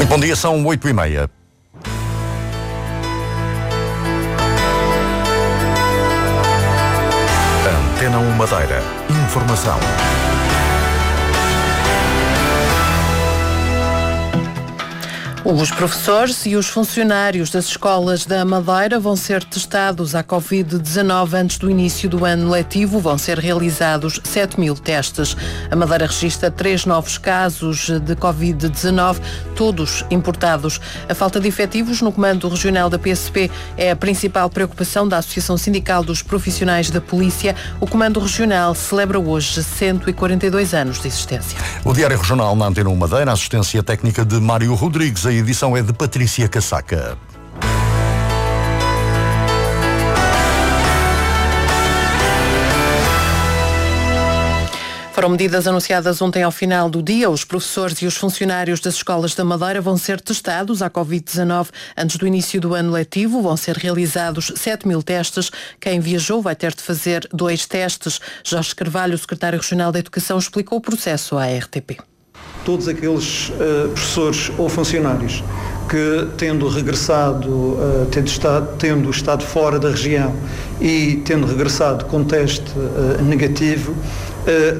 Muito bom dia, são oito e meia. Antena 1 Madeira. Informação. Os professores e os funcionários das escolas da Madeira vão ser testados à Covid-19 antes do início do ano letivo. Vão ser realizados 7 mil testes. A Madeira registra três novos casos de Covid-19, todos importados. A falta de efetivos no comando regional da PSP é a principal preocupação da Associação Sindical dos Profissionais da Polícia. O comando regional celebra hoje 142 anos de existência. O Diário Regional na Antena 1 Madeira, assistência técnica de Mário Rodrigues. A edição é de Patrícia Casaca. Foram medidas anunciadas ontem ao final do dia. Os professores e os funcionários das escolas da Madeira vão ser testados à Covid-19 antes do início do ano letivo. Vão ser realizados 7 mil testes. Quem viajou vai ter de fazer dois testes. Jorge Carvalho, secretário regional da Educação, explicou o processo à RTP. Todos aqueles uh, professores ou funcionários que, tendo regressado, uh, tendo, estado, tendo estado fora da região e tendo regressado com teste uh, negativo,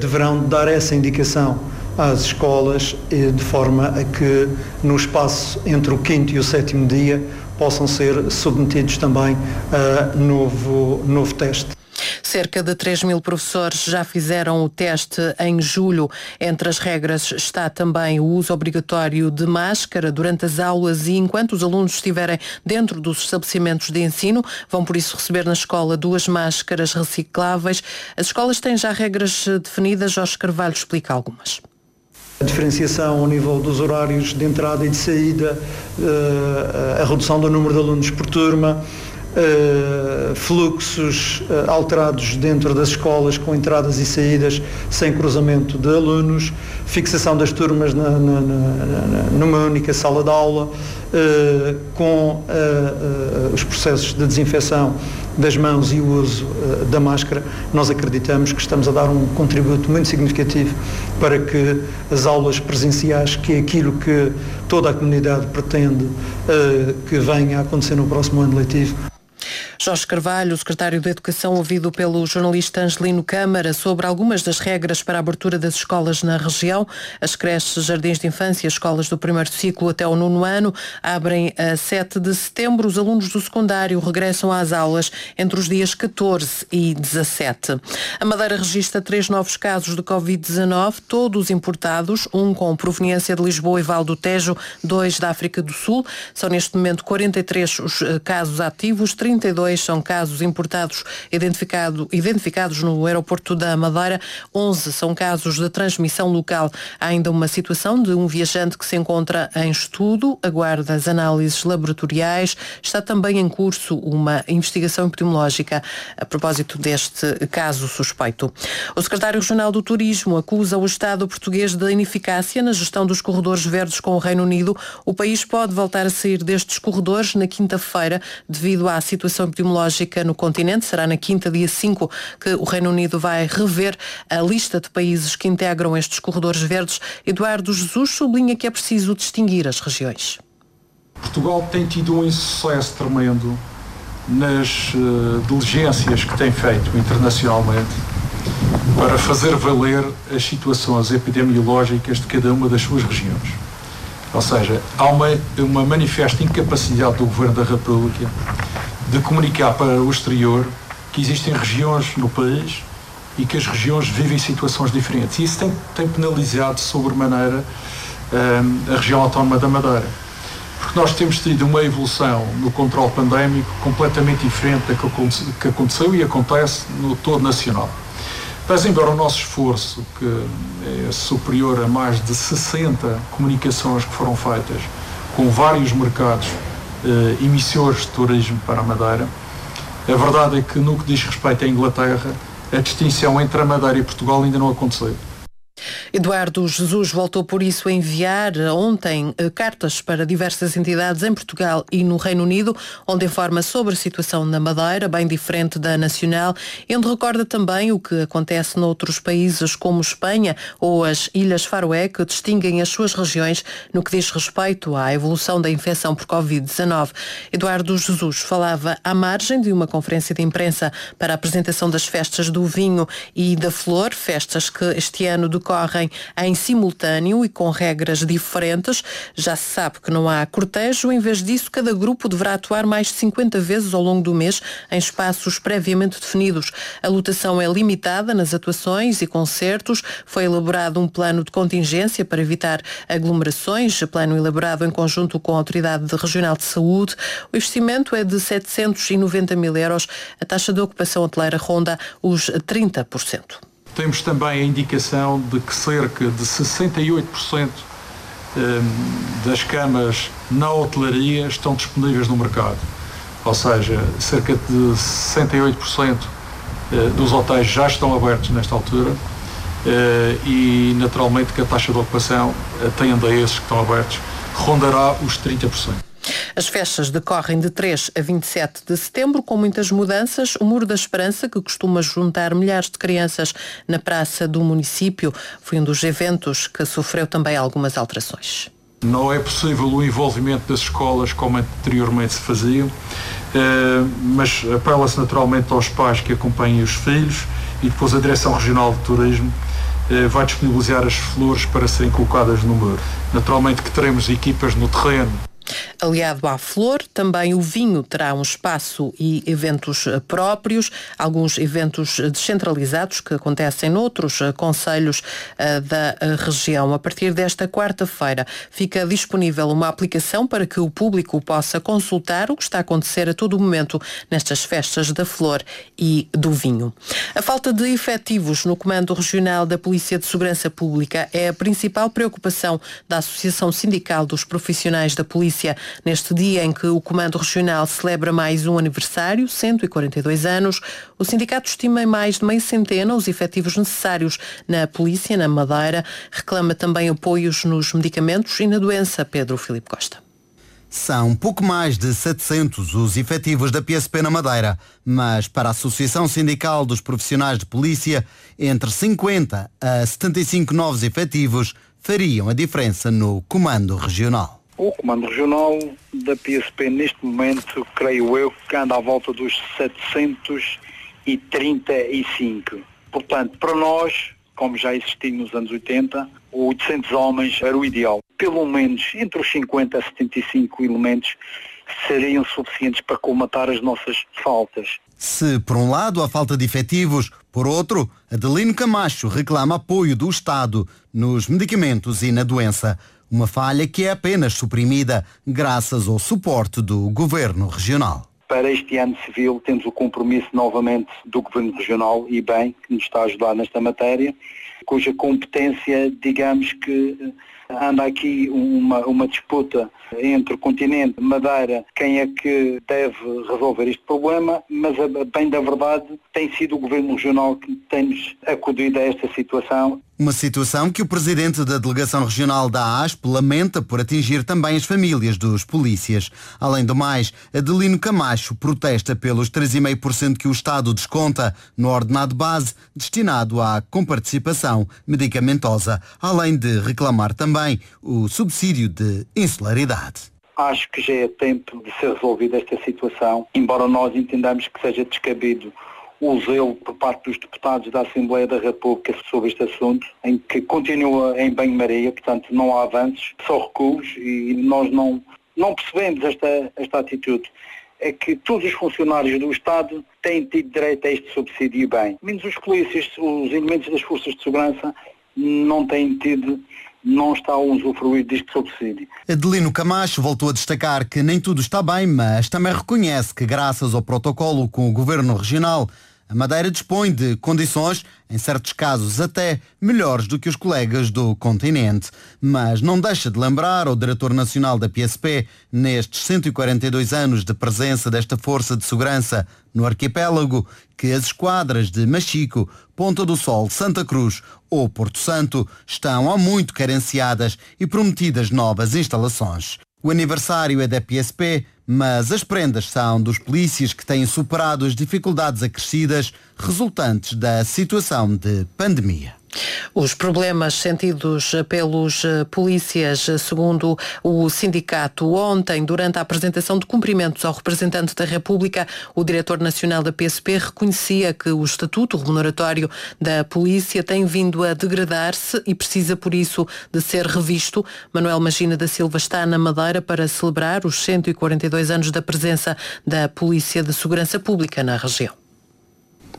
deverão dar essa indicação às escolas de forma a que no espaço entre o quinto e o sétimo dia possam ser submetidos também a novo, novo teste. Cerca de 3 mil professores já fizeram o teste em julho. Entre as regras está também o uso obrigatório de máscara durante as aulas e enquanto os alunos estiverem dentro dos estabelecimentos de ensino. Vão, por isso, receber na escola duas máscaras recicláveis. As escolas têm já regras definidas. Jorge Carvalho explica algumas. A diferenciação ao nível dos horários de entrada e de saída, eh, a redução do número de alunos por turma, Uh, fluxos uh, alterados dentro das escolas com entradas e saídas sem cruzamento de alunos, fixação das turmas na, na, na, numa única sala de aula, uh, com os processos de desinfecção das mãos e o uso da máscara, nós acreditamos que estamos a dar um contributo muito significativo para que as aulas presenciais, que é aquilo que toda a comunidade pretende que venha a acontecer no próximo ano letivo, Jorge Carvalho, secretário de Educação, ouvido pelo jornalista Angelino Câmara sobre algumas das regras para a abertura das escolas na região. As creches, jardins de infância, escolas do primeiro ciclo até o nono ano abrem a 7 de setembro. Os alunos do secundário regressam às aulas entre os dias 14 e 17. A Madeira registra três novos casos de Covid-19, todos importados, um com proveniência de Lisboa e Val do Tejo, dois da África do Sul. São neste momento 43 os eh, casos ativos, 32 dois são casos importados identificado, identificados no aeroporto da Madeira. 11 são casos de transmissão local. Há ainda uma situação de um viajante que se encontra em estudo, aguarda as análises laboratoriais. Está também em curso uma investigação epidemiológica a propósito deste caso suspeito. O secretário regional do Turismo acusa o Estado português da ineficácia na gestão dos corredores verdes com o Reino Unido. O país pode voltar a sair destes corredores na quinta-feira devido à situação epidemiológica no continente. Será na quinta, dia 5, que o Reino Unido vai rever a lista de países que integram estes corredores verdes. Eduardo Jesus sublinha que é preciso distinguir as regiões. Portugal tem tido um insucesso tremendo nas uh, diligências que tem feito internacionalmente para fazer valer as situações epidemiológicas de cada uma das suas regiões. Ou seja, há uma, uma manifesta incapacidade do Governo da República de comunicar para o exterior que existem regiões no país e que as regiões vivem situações diferentes. E isso tem, tem penalizado sobremaneira um, a região autónoma da Madeira. Porque nós temos tido uma evolução no controle pandémico completamente diferente da que, aconteceu e acontece no todo nacional. Mas, embora o nosso esforço, que é superior a mais de 60 comunicações que foram feitas com vários mercados uh, emissores de turismo para a Madeira. A verdade é que no que diz respeito à Inglaterra, a distinção entre a Madeira e Portugal ainda não aconteceu. Eduardo Jesus voltou por isso a enviar ontem eh, cartas para diversas entidades em Portugal e no Reino Unido, onde informa sobre a situação na Madeira, bem diferente da nacional, e onde recorda também o que acontece noutros países como Espanha ou as Ilhas Faroé, que distinguem as suas regiões no que diz respeito à evolução da infecção por Covid-19. Eduardo Jesus falava à margem de uma conferência de imprensa para a apresentação das festas do vinho e da flor, festas que este ano decorrem em simultâneo e com regras diferentes. Já se sabe que não há cortejo, em vez disso, cada grupo deverá atuar mais de 50 vezes ao longo do mês em espaços previamente definidos. A lotação é limitada nas atuações e concertos. Foi elaborado um plano de contingência para evitar aglomerações, plano elaborado em conjunto com a Autoridade Regional de Saúde. O investimento é de 790 mil euros. A taxa de ocupação hoteleira ronda os 30%. Temos também a indicação de que cerca de 68% hum, das camas na hotelaria estão disponíveis no mercado. Ou seja, cerca de 68% eh, dos hotéis já estão abertos nesta altura eh, e naturalmente que a taxa de ocupação, atendendo a esses que estão abertos, rondará os 30%. As festas decorrem de 3 a 27 de setembro, com muitas mudanças. O Muro da Esperança, que costuma juntar milhares de crianças na praça do município, foi um dos eventos que sofreu também algumas alterações. Não é possível o envolvimento das escolas como anteriormente se fazia, eh, mas apela-se naturalmente aos pais que acompanhem os filhos e depois a Direção Regional de Turismo eh, vai disponibilizar as flores para serem colocadas no muro. Naturalmente que teremos equipas no terreno Aliado à flor, também o vinho terá um espaço e eventos eh, próprios, alguns eventos descentralizados que acontecem noutros eh, conselhos eh, da região. A partir desta quarta-feira fica disponível uma aplicação para que o público possa consultar o que está a acontecer a todo momento nestas festas da flor e do vinho. A falta de efetivos no Comando Regional da Polícia de Segurança Pública é a principal preocupação da Associação Sindical dos Profissionais da Polícia Neste dia em que o Comando Regional celebra mais um aniversário, 142 anos, o sindicato estima em mais de meia centena os efetivos necessários na polícia, na Madeira. Reclama também apoios nos medicamentos e na doença. Pedro Filipe Costa. São pouco mais de 700 os efetivos da PSP na Madeira, mas para a Associação Sindical dos Profissionais de Polícia, entre 50 a 75 novos efetivos fariam a diferença no Comando Regional. O Comando Regional da PSP neste momento, creio eu, que anda à volta dos 735. Portanto, para nós, como já existia nos anos 80, 800 homens era o ideal. Pelo menos entre os 50 a 75 elementos seriam suficientes para colmatar as nossas faltas. Se, por um lado, há falta de efetivos, por outro, Adelino Camacho reclama apoio do Estado nos medicamentos e na doença. Uma falha que é apenas suprimida graças ao suporte do Governo Regional. Para este ano civil temos o compromisso novamente do Governo Regional e bem, que nos está a ajudar nesta matéria, cuja competência, digamos que anda aqui uma, uma disputa entre o continente Madeira, quem é que deve resolver este problema, mas bem da verdade tem sido o Governo Regional que tem-nos acudido a esta situação uma situação que o presidente da delegação regional da ASP lamenta por atingir também as famílias dos polícias. Além do mais, Adelino Camacho protesta pelos 3,5% que o Estado desconta no ordenado base destinado à comparticipação medicamentosa, além de reclamar também o subsídio de insularidade. Acho que já é tempo de ser resolvida esta situação, embora nós entendamos que seja descabido o zelo por parte dos deputados da Assembleia da República sobre este assunto, em que continua em banho-maria, portanto não há avanços, só recuos e nós não, não percebemos esta, esta atitude. É que todos os funcionários do Estado têm tido direito a este subsídio bem, menos os polícias, os elementos das forças de segurança não têm tido não está a usufruir deste subsídio. Adelino Camacho voltou a destacar que nem tudo está bem, mas também reconhece que graças ao protocolo com o Governo Regional, a Madeira dispõe de condições, em certos casos até melhores do que os colegas do continente. Mas não deixa de lembrar o diretor nacional da PSP, nestes 142 anos de presença desta força de segurança no arquipélago, que as esquadras de Machico, Ponta do Sol, Santa Cruz ou Porto Santo estão há muito carenciadas e prometidas novas instalações. O aniversário é da PSP, mas as prendas são dos polícias que têm superado as dificuldades acrescidas resultantes da situação de pandemia. Os problemas sentidos pelos eh, polícias, eh, segundo o sindicato, ontem, durante a apresentação de cumprimentos ao representante da República, o diretor nacional da PSP reconhecia que o estatuto remuneratório da polícia tem vindo a degradar-se e precisa, por isso, de ser revisto. Manuel Magina da Silva está na Madeira para celebrar os 142 anos da presença da Polícia de Segurança Pública na região.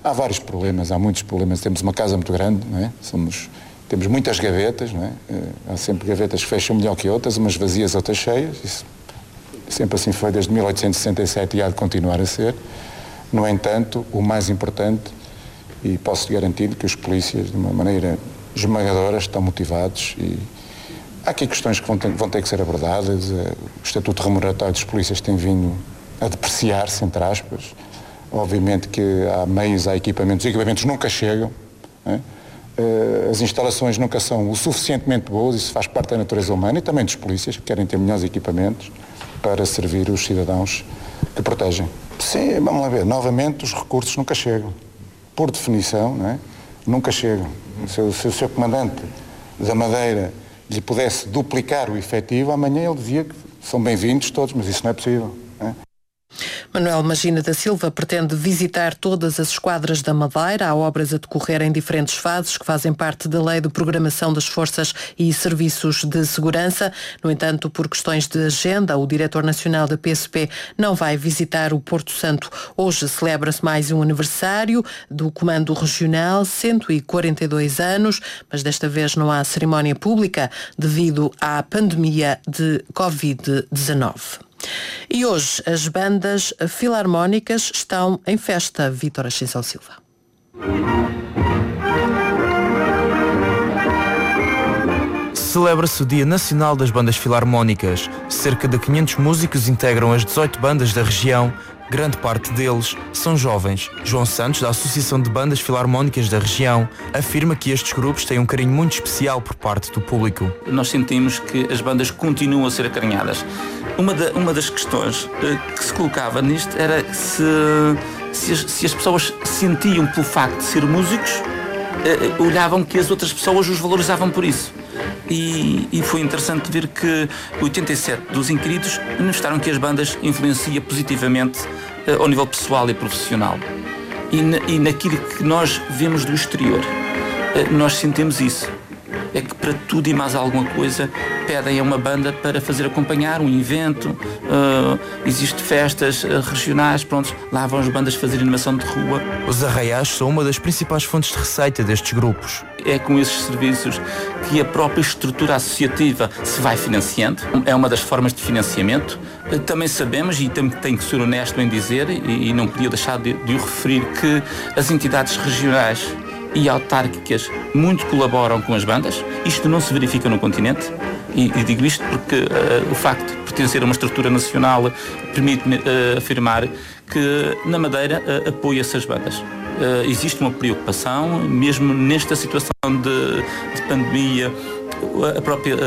Há vários problemas, há muitos problemas. Temos uma casa muito grande, não é? Somos, temos muitas gavetas, não é? Eh, há sempre gavetas que fecham melhor que outras, umas vazias, outras cheias. Isso sempre assim foi desde 1867 e há de continuar a ser. No entanto, o mais importante, e posso garantir que os polícias, de uma maneira esmagadora, estão motivados e há aqui questões que vão ter, vão ter que ser abordadas. Eh, o Estatuto Remuneratório dos Polícias tem vindo a depreciar-se, entre aspas. Obviamente que há meios, há equipamentos, os equipamentos nunca chegam, é? as instalações nunca são o suficientemente boas, isso faz parte da natureza humana e também dos polícias, que querem ter melhores equipamentos para servir os cidadãos que protegem. Sim, vamos lá ver, novamente os recursos nunca chegam. Por definição, não é? nunca chegam. Se, o seu comandante da Madeira lhe pudesse duplicar o efetivo, amanhã ele dizia que são bem-vindos todos, mas isso não é possível. Manuel Magina da Silva pretende visitar todas as esquadras da Madeira. Há obras a decorrer em diferentes fases que fazem parte da Lei de Programação das Forças e Serviços de Segurança. No entanto, por questões de agenda, o diretor nacional da PSP não vai visitar o Porto Santo. Hoje celebra-se mais um aniversário do Comando Regional, 142 anos, mas desta vez não há cerimónia pública devido à pandemia de Covid-19. E hoje as bandas filarmónicas estão em festa. Vítor Ascensão Silva. Celebra-se o Dia Nacional das Bandas Filarmónicas. Cerca de 500 músicos integram as 18 bandas da região. Grande parte deles são jovens. João Santos, da Associação de Bandas Filarmónicas da região, afirma que estes grupos têm um carinho muito especial por parte do público. Nós sentimos que as bandas continuam a ser acarinhadas. Uma, da, uma das questões uh, que se colocava nisto era se, se, as, se as pessoas sentiam pelo facto de ser músicos, uh, olhavam que as outras pessoas os valorizavam por isso. E, e, foi interessante ver que 87 dos inquiridos manifestaram que as bandas influenciam positivamente uh, ao nível pessoal e profissional. E, na, e naquilo que nós vemos do exterior, uh, nós sentimos isso é que para tudo e mais alguma coisa pedem a uma banda para fazer acompanhar um evento, uh, existe festas uh, regionais, pronto, lá vão as bandas fazer animação de rua. Os arraiais são uma das principais fontes de receita destes grupos. É com esses serviços que a própria estrutura associativa se vai financiando, é uma das formas de financiamento. Uh, também sabemos, e tenho que ser honesto em dizer, e, e não podia deixar de, de o referir, que as entidades regionais e autárquicas muito colaboram com as bandas. Isto não se verifica no continente. E, e digo isto porque uh, o facto de pertencer a uma estrutura nacional permite-me uh, afirmar que na Madeira uh, apoia-se as bandas. existe uma preocupação, mesmo nesta situação de, de pandemia, a própria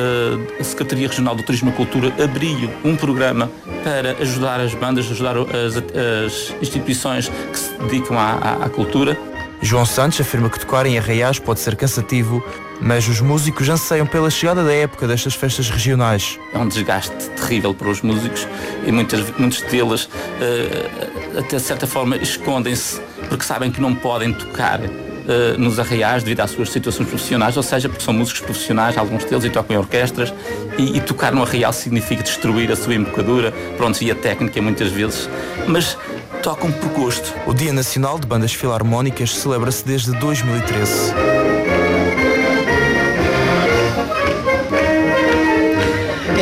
Secretaria Regional do Turismo e Cultura abriu um programa para ajudar as bandas, ajudar as, as instituições que se dedicam à, à, à cultura João Santos afirma que tocar em arraiais pode ser cansativo, mas os músicos anseiam pela chegada da época destas festas regionais. É um desgaste terrível para os músicos e muitas, muitos deles, uh, até de certa forma, escondem-se porque sabem que não podem tocar Uh, nos arraiais devido às suas situações profissionais, ou seja, porque são músicos profissionais, alguns deles, e tocam em orquestras, e, e tocar no arraial significa destruir a sua embocadura, pronto, e a técnica muitas vezes, mas tocam por gosto. O Dia Nacional de Bandas Filarmónicas celebra-se desde 2013.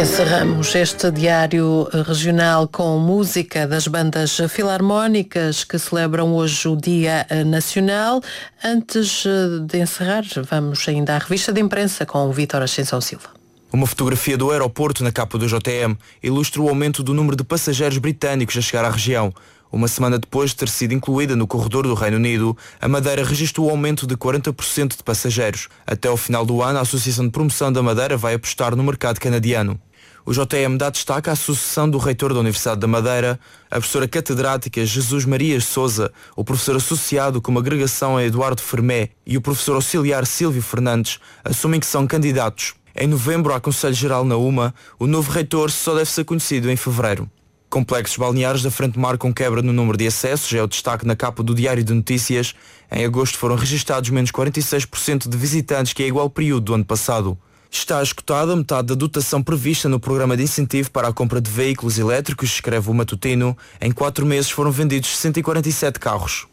Encerramos este diário regional com música das bandas filarmónicas que celebram hoje o Dia Nacional. Antes de encerrar, vamos ainda à revista de imprensa com o Vítor Ascensão Silva. Uma fotografia do aeroporto na capa do JTM ilustra o aumento do número de passageiros britânicos a chegar à região. Uma semana depois de ter sido incluída no corredor do Reino Unido, a Madeira registrou o aumento de 40% de passageiros. Até ao final do ano, a Associação de Promoção da Madeira vai apostar no mercado canadiano. O JTM dá destaque à sucessão do reitor da Universidade da Madeira, a professora catedrática Jesus Marias Souza, o professor associado como agregação a Eduardo Fermé e o professor auxiliar Silvio Fernandes assumem que são candidatos. Em novembro, ao Conselho Geral na UMA, o novo reitor só deve ser conhecido em fevereiro. Complexos balneares da frente marcam quebra no número de acessos, é o destaque na capa do Diário de Notícias. Em agosto foram registados menos 46% de visitantes, que é igual ao período do ano passado. Está escutada metade da dotação prevista no programa de incentivo para a compra de veículos elétricos, escreve o Matutino. Em quatro meses foram vendidos 147 carros.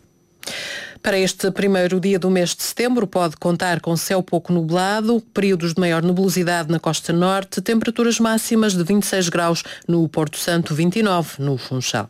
Para este primeiro dia do mês de setembro pode contar com céu pouco nublado, períodos de maior nebulosidade na costa norte, temperaturas máximas de 26 graus no Porto Santo, 29 no Funchal.